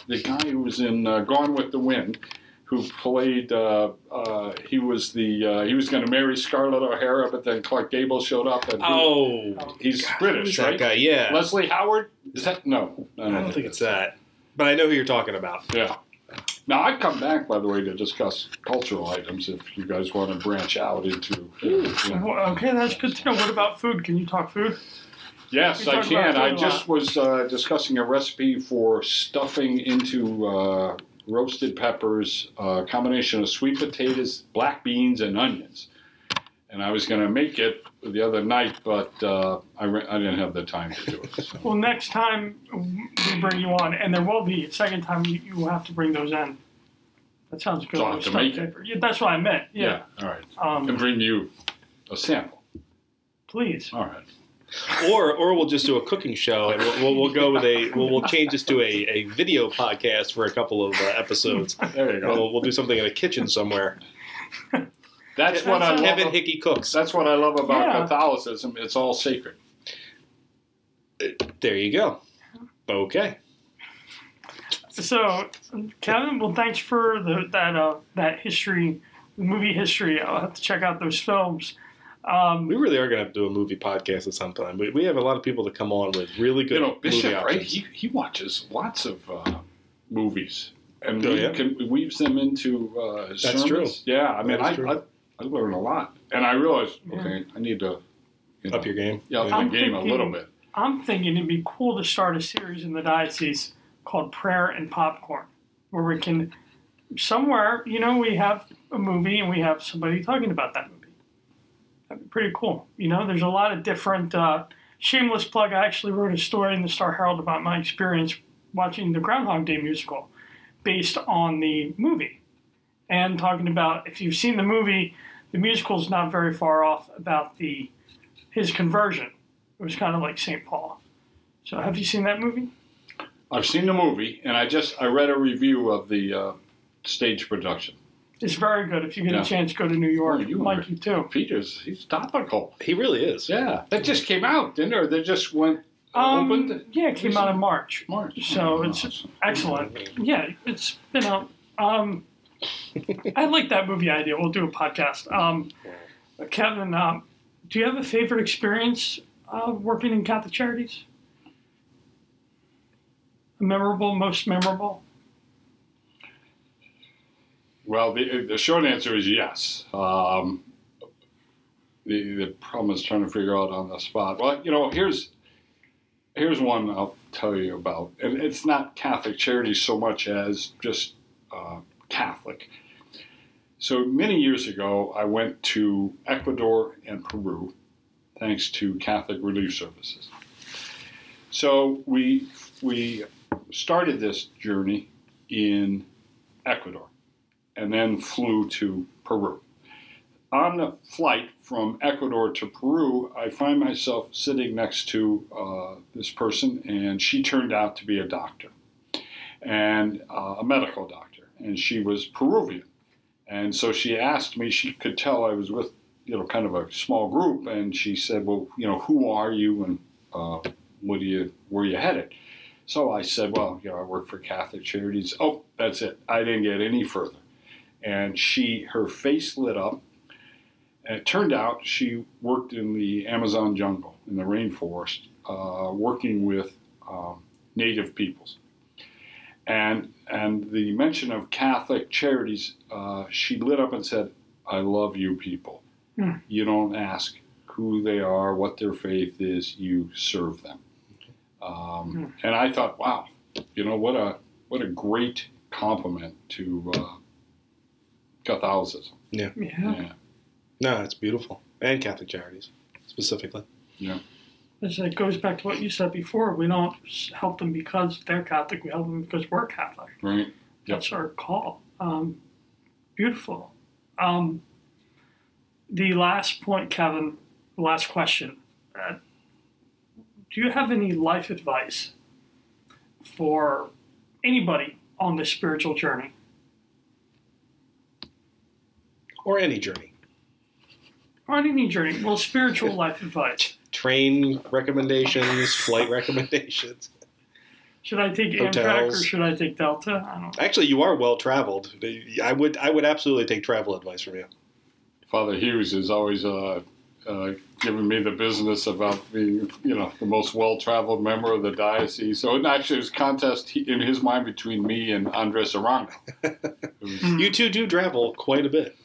the guy who was in uh, Gone with the Wind, who played uh, uh, he was the uh, he was going to marry Scarlett O'Hara, but then Clark Gable showed up and he- Oh, he's God, British, who's that right? guy? Yeah. Leslie Howard is that no? I don't think it's that, but I know who you're talking about. Yeah. Now I'd come back, by the way, to discuss cultural items if you guys want to branch out into. you know. Okay, that's good to know. What about food? Can you talk food? Yes, We I talked about can. food I a just was uh, discussing a recipe for stuffing into uh, roasted peppers, a combination of sweet potatoes, black beans, and onions. And I was going to make it the other night, but uh, I, re- I didn't have the time to do it. So. Well, next time we bring you on, and there will be a second time you, you will have to bring those in. That sounds good. So I have to stuffed make it? paper. Yeah, that's what I meant. Yeah. all right. And Um, bring you a sample. please. All right. Or or we'll just do a cooking show and we'll, we'll, we'll go with a we'll, we'll change this to a, a video podcast for a couple of uh, episodes. There you go. We'll, we'll do something in a kitchen somewhere. That's what I love. Kevin ab- Hickey cooks. That's what I love about Yeah. Catholicism. It's all sacred. There you go. Okay. So, Kevin, well, thanks for the, that uh, that history, movie history. I'll have to check out those films. Um, We really are going to have to do a movie podcast at some time. We, we have a lot of people that come on with really good you know, Bishop, movie right? He, he watches lots of uh, movies, and Oh, we yeah? can, weaves them into uh, his That's sermons. Yeah, I mean, I, true. I I learn a lot, and I realized, Yeah. okay, I need to you know, Up your game. yeah, up Yeah. my I'm game a little bit. I'm thinking it'd be cool to start a series in the diocese called Prayer and Popcorn, where we can somewhere, you know, we have a movie and we have somebody talking about that movie. That'd be pretty cool. You know, there's a lot of different. Uh, shameless plug. I actually wrote a story in the Star Herald about my experience watching the Groundhog Day musical, based on the movie, and talking about if you've seen the movie, the musical is not very far off about the his conversion. It was kind of like St. Paul. So, have you seen that movie? I've seen the movie, and I just I read a review of the uh, stage production. It's very good. If you get Yeah. a chance, go to New York. Oh, you are- Mikey too. Peter's he's topical. He really is. Yeah, that just came out, didn't it? Or They just went Um, opened yeah, it came out in March. March. So Oh, it's awesome. excellent. Yeah, it's been out. Um, I like that movie idea. We'll do a podcast. Um, Kevin, um, do you have a favorite experience uh, working in Catholic Charities? A memorable, most memorable? Well, the, the short answer is yes. Um, the the problem is trying to figure out on the spot. Well, you know, here's here's one I'll tell you about, and it's not Catholic charities so much as just uh, Catholic. So many years ago, I went to Ecuador and Peru, thanks to Catholic Relief Services. So we we started this journey in Ecuador and then flew to Peru. On the flight from Ecuador to Peru, I find myself sitting next to uh, this person, and she turned out to be a doctor, and uh, a medical doctor, and she was Peruvian. And so she asked me, she could tell I was with, you know, kind of a small group, and she said, Well, you know, who are you and uh, what do you, where are you headed? So I said, Well, you know, I work for Catholic Charities. Oh, that's it. I didn't get any further and she her face lit up and it turned out she worked in the amazon jungle in the rainforest uh, working with um, native peoples and and the mention of catholic charities uh, she lit up and said i love you people Hmm. you don't ask who they are what their faith is you serve them um, and i thought wow you know what a what a great compliment to uh, Catholicism. Yeah. Yeah. No, it's beautiful. And Catholic charities, specifically. As it goes back to what you said before, we don't help them because they're Catholic. We help them because we're Catholic. Right. Yep. That's our call. Um, beautiful. Um, the last point, Kevin. The last question. Uh, do you have any life advice for anybody on this spiritual journey? Or any journey. Or any journey? Well, spiritual life advice. Train recommendations, flight recommendations. Should I take Amtrak or should I take Delta? I don't know. Actually, you are well traveled. I would I would absolutely take travel advice from you. Father Hughes is always uh, uh, giving me the business about being, you know, the most well-traveled member of the diocese. So it actually was a contest he- in his mind between me and Andres Aranda. It was- Hmm. You two do travel quite a bit.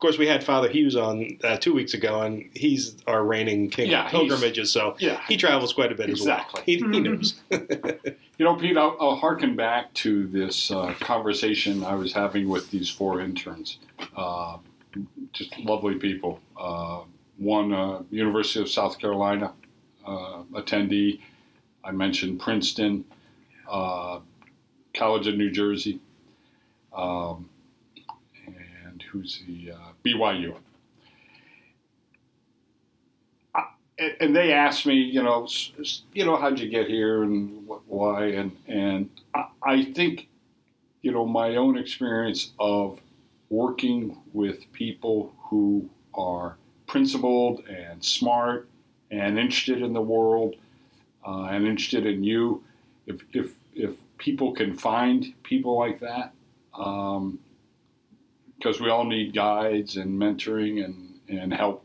Of course, we had Father Hughes on uh, two weeks ago, and he's our reigning king Yeah, of pilgrimages, so yeah. he travels quite a bit Exactly. as well. He, he Mhm. knows. You know, Pete, I'll, I'll harken back to this uh, conversation I was having with these four interns. Uh, just lovely people. Uh, one, uh, University of South Carolina uh, attendee. I mentioned Princeton, uh, College of New Jersey, um, and who's the uh, BYU. And- they asked me, you know, you know, how'd you get here and what, why, and and I, I think, you know, my own experience of working with people who are principled and smart and interested in the world uh, and interested in you, if if if people can find people like that, because we all need guides and mentoring and and help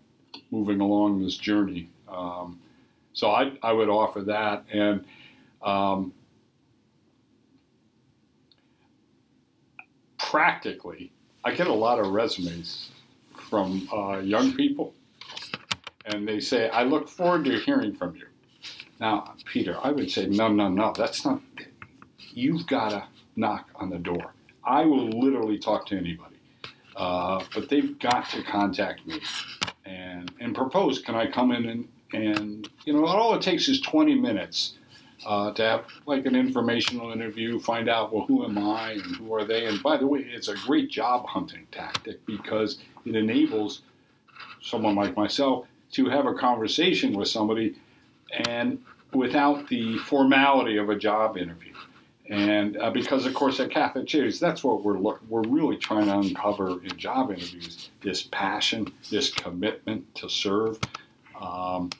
moving along this journey. Um, so I, I would offer that. And um, practically, I get a lot of resumes from uh, young people, and they say, I look forward to hearing from you. Now, Peter, I would say, no, no, no, that's not, you've got to knock on the door. I will literally talk to anybody, uh, but they've got to contact me and and propose. Can I come in and and you know all it takes is 20 minutes uh, to have like an informational interview, find out well who am I and who are they. And by the way, it's a great job hunting tactic because it enables someone like myself to have a conversation with somebody and without the formality of a job interview. And uh, because, of course, at Catholic Charities, that's what we're look, we're really trying to uncover in job interviews: this passion, this commitment to serve. Um,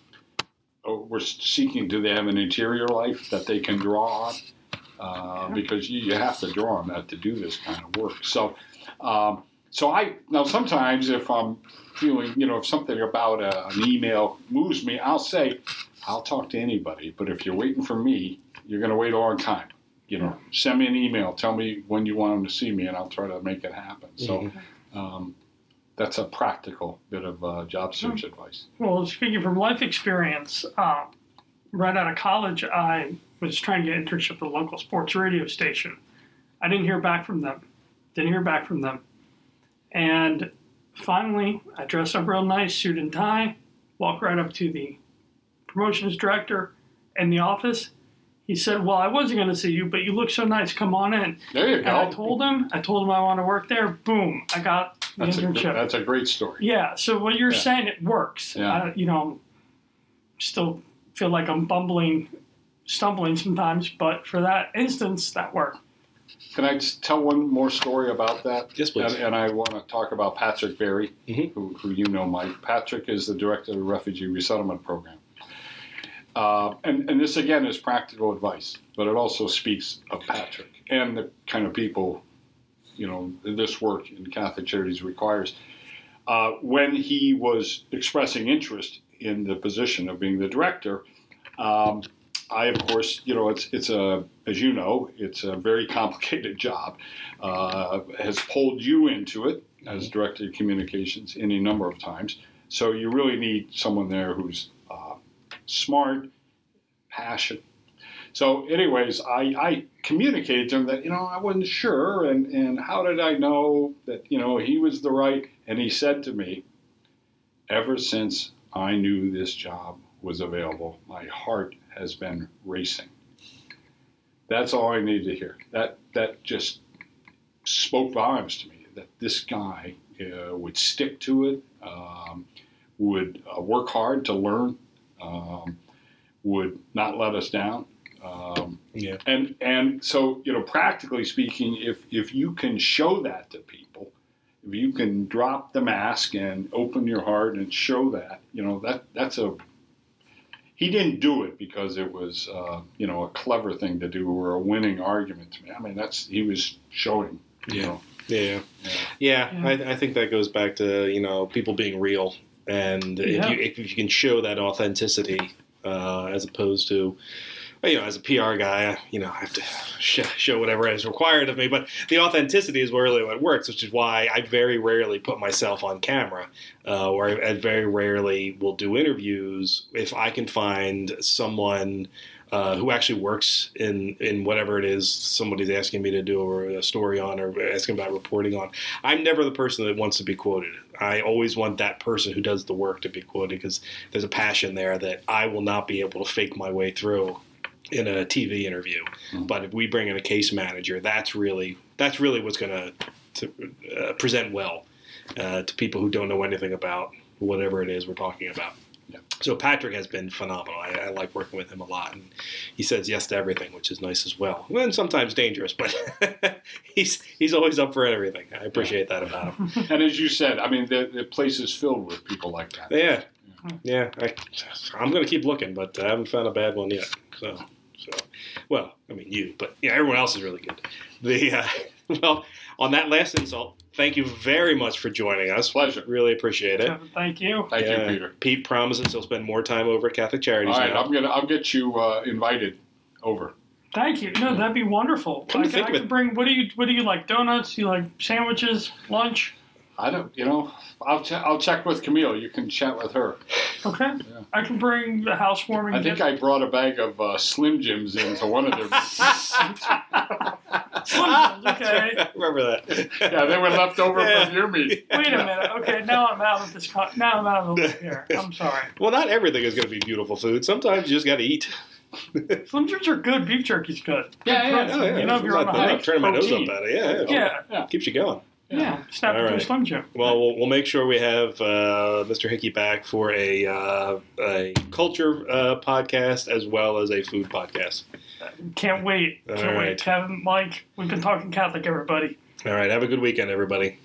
oh, we're seeking: do they have an interior life that they can draw on? Uh, because you, you have to draw on that to do this kind of work. So, um, so I now sometimes if I'm feeling, you know, if something about a, an email moves me, I'll say, I'll talk to anybody. But if you're waiting for me, you're going to wait a long time you know, send me an email. Tell me when you want them to see me, and I'll try to make it happen. So um, that's a practical bit of uh, job search advice. Well, speaking from life experience, uh, right out of college, I was trying to get an internship at a local sports radio station. I didn't hear back from them. Didn't hear back from them. And finally, I dressed up real nice, suit and tie, walk right up to the promotions director in the office. He said, "Well, I wasn't going to see you, but you look so nice. Come on in." There you And go. I told him, I told him I want to work there. Boom, I got the that's, a, internship. that's a great story. Yeah. So what you're Yeah. saying, it works. Yeah. I, you know, still feel like I'm bumbling, stumbling sometimes, but for that instance, that worked. Can I just tell one more story about that? Yes, please. And, and I want to talk about Patrick Berry, Mhm. who, who you know, Mike. Patrick is the director of the Refugee Resettlement Program. Uh, and, and this, again, is practical advice, but it also speaks of Patrick and the kind of people, you know, this work in Catholic Charities requires. Uh, when he was expressing interest in the position of being the director, um, I, of course, you know, it's it's a as you know, it's a very complicated job. Uh, has pulled you into it as director of communications any number of times. So you really need someone there who's smart, passion. So, anyways, I, I communicated to him that you know I wasn't sure, and and how did I know that you know he was the right? And he said to me, ever since I knew this job was available, my heart has been racing. That's all I needed to hear. That that just spoke volumes to me. That this guy uh, would stick to it, um, would uh, work hard to learn, um, would not let us down. Um, Yeah. and and so you know, practically speaking, if if you can show that to people, if you can drop the mask and open your heart and show that, you know, that that's a he didn't do it because it was uh, you know a clever thing to do or a winning argument to me. I mean, that's he was showing. You Yeah. know, Yeah, Yeah. yeah. Yeah. I, I think that goes back to you know people being real, and if you if you can show that authenticity uh, as opposed to. You know, as a PR guy, you know, I have to sh- show whatever is required of me. But the authenticity is really what works, which is why I very rarely put myself on camera, uh, or I, I very rarely will do interviews if I can find someone uh, who actually works in in whatever it is somebody's asking me to do or a story on or asking about reporting on. I'm never the person that wants to be quoted. I always want that person who does the work to be quoted because there's a passion there that I will not be able to fake my way through in a TV interview. Mhm. But if we bring in a case manager, that's really that's really what's going to uh, present well uh, to people who don't know anything about whatever it is we're talking about. Yeah. So Patrick has been phenomenal. I, I like working with him a lot, and he says yes to everything, which is nice as well. And sometimes dangerous, but he's he's always up for everything. I appreciate that about him. and as you said, I mean, the, the place is filled with people like that. Yeah, yeah. I, I'm going to keep looking, but I haven't found a bad one yet. So, so well, I mean you, but yeah, everyone else is really good. The uh, well, on that last insult, thank you very much for joining us. Pleasure. Really appreciate it. Kevin, thank you. Thank Yeah. you, Peter. Pete promises he'll spend more time over at Catholic Charities All right, now. I'm gonna I'll get you uh, invited over. Thank you. No, that'd be wonderful. Come I to can, think I of can bring. What do you What do you like? Donuts? You like sandwiches? Lunch? I don't, you know, I'll ch- I'll check with Camille. You can chat with her. Okay. Yeah. I can bring the housewarming. I think gift. I brought a bag of uh, Slim Jims into one of their. Slim Jims, okay. Remember that. yeah, they were left over Yeah. from your meeting. Wait a minute. Okay, now I'm out of this. Con- now I'm out of the loop here. I'm sorry. Well, not everything is going to be beautiful food. Sometimes you just got to eat. Slim Jims are good. Beef jerky's good. Yeah, yeah, Good protein. Oh, yeah. You know, if you're on I'm a not hike. turning my nose up at it. Yeah, yeah. Yeah, Keeps you going. Yeah. Snap All into a right. Slim Jim. Well, we'll, we'll make sure we have uh, Mr. Hickey back for a uh, a culture uh, podcast as well as a food podcast. Can't wait. All Can't right. wait. Kevin, Mike, we've been talking Catholic, everybody. All right. Have a good weekend, everybody.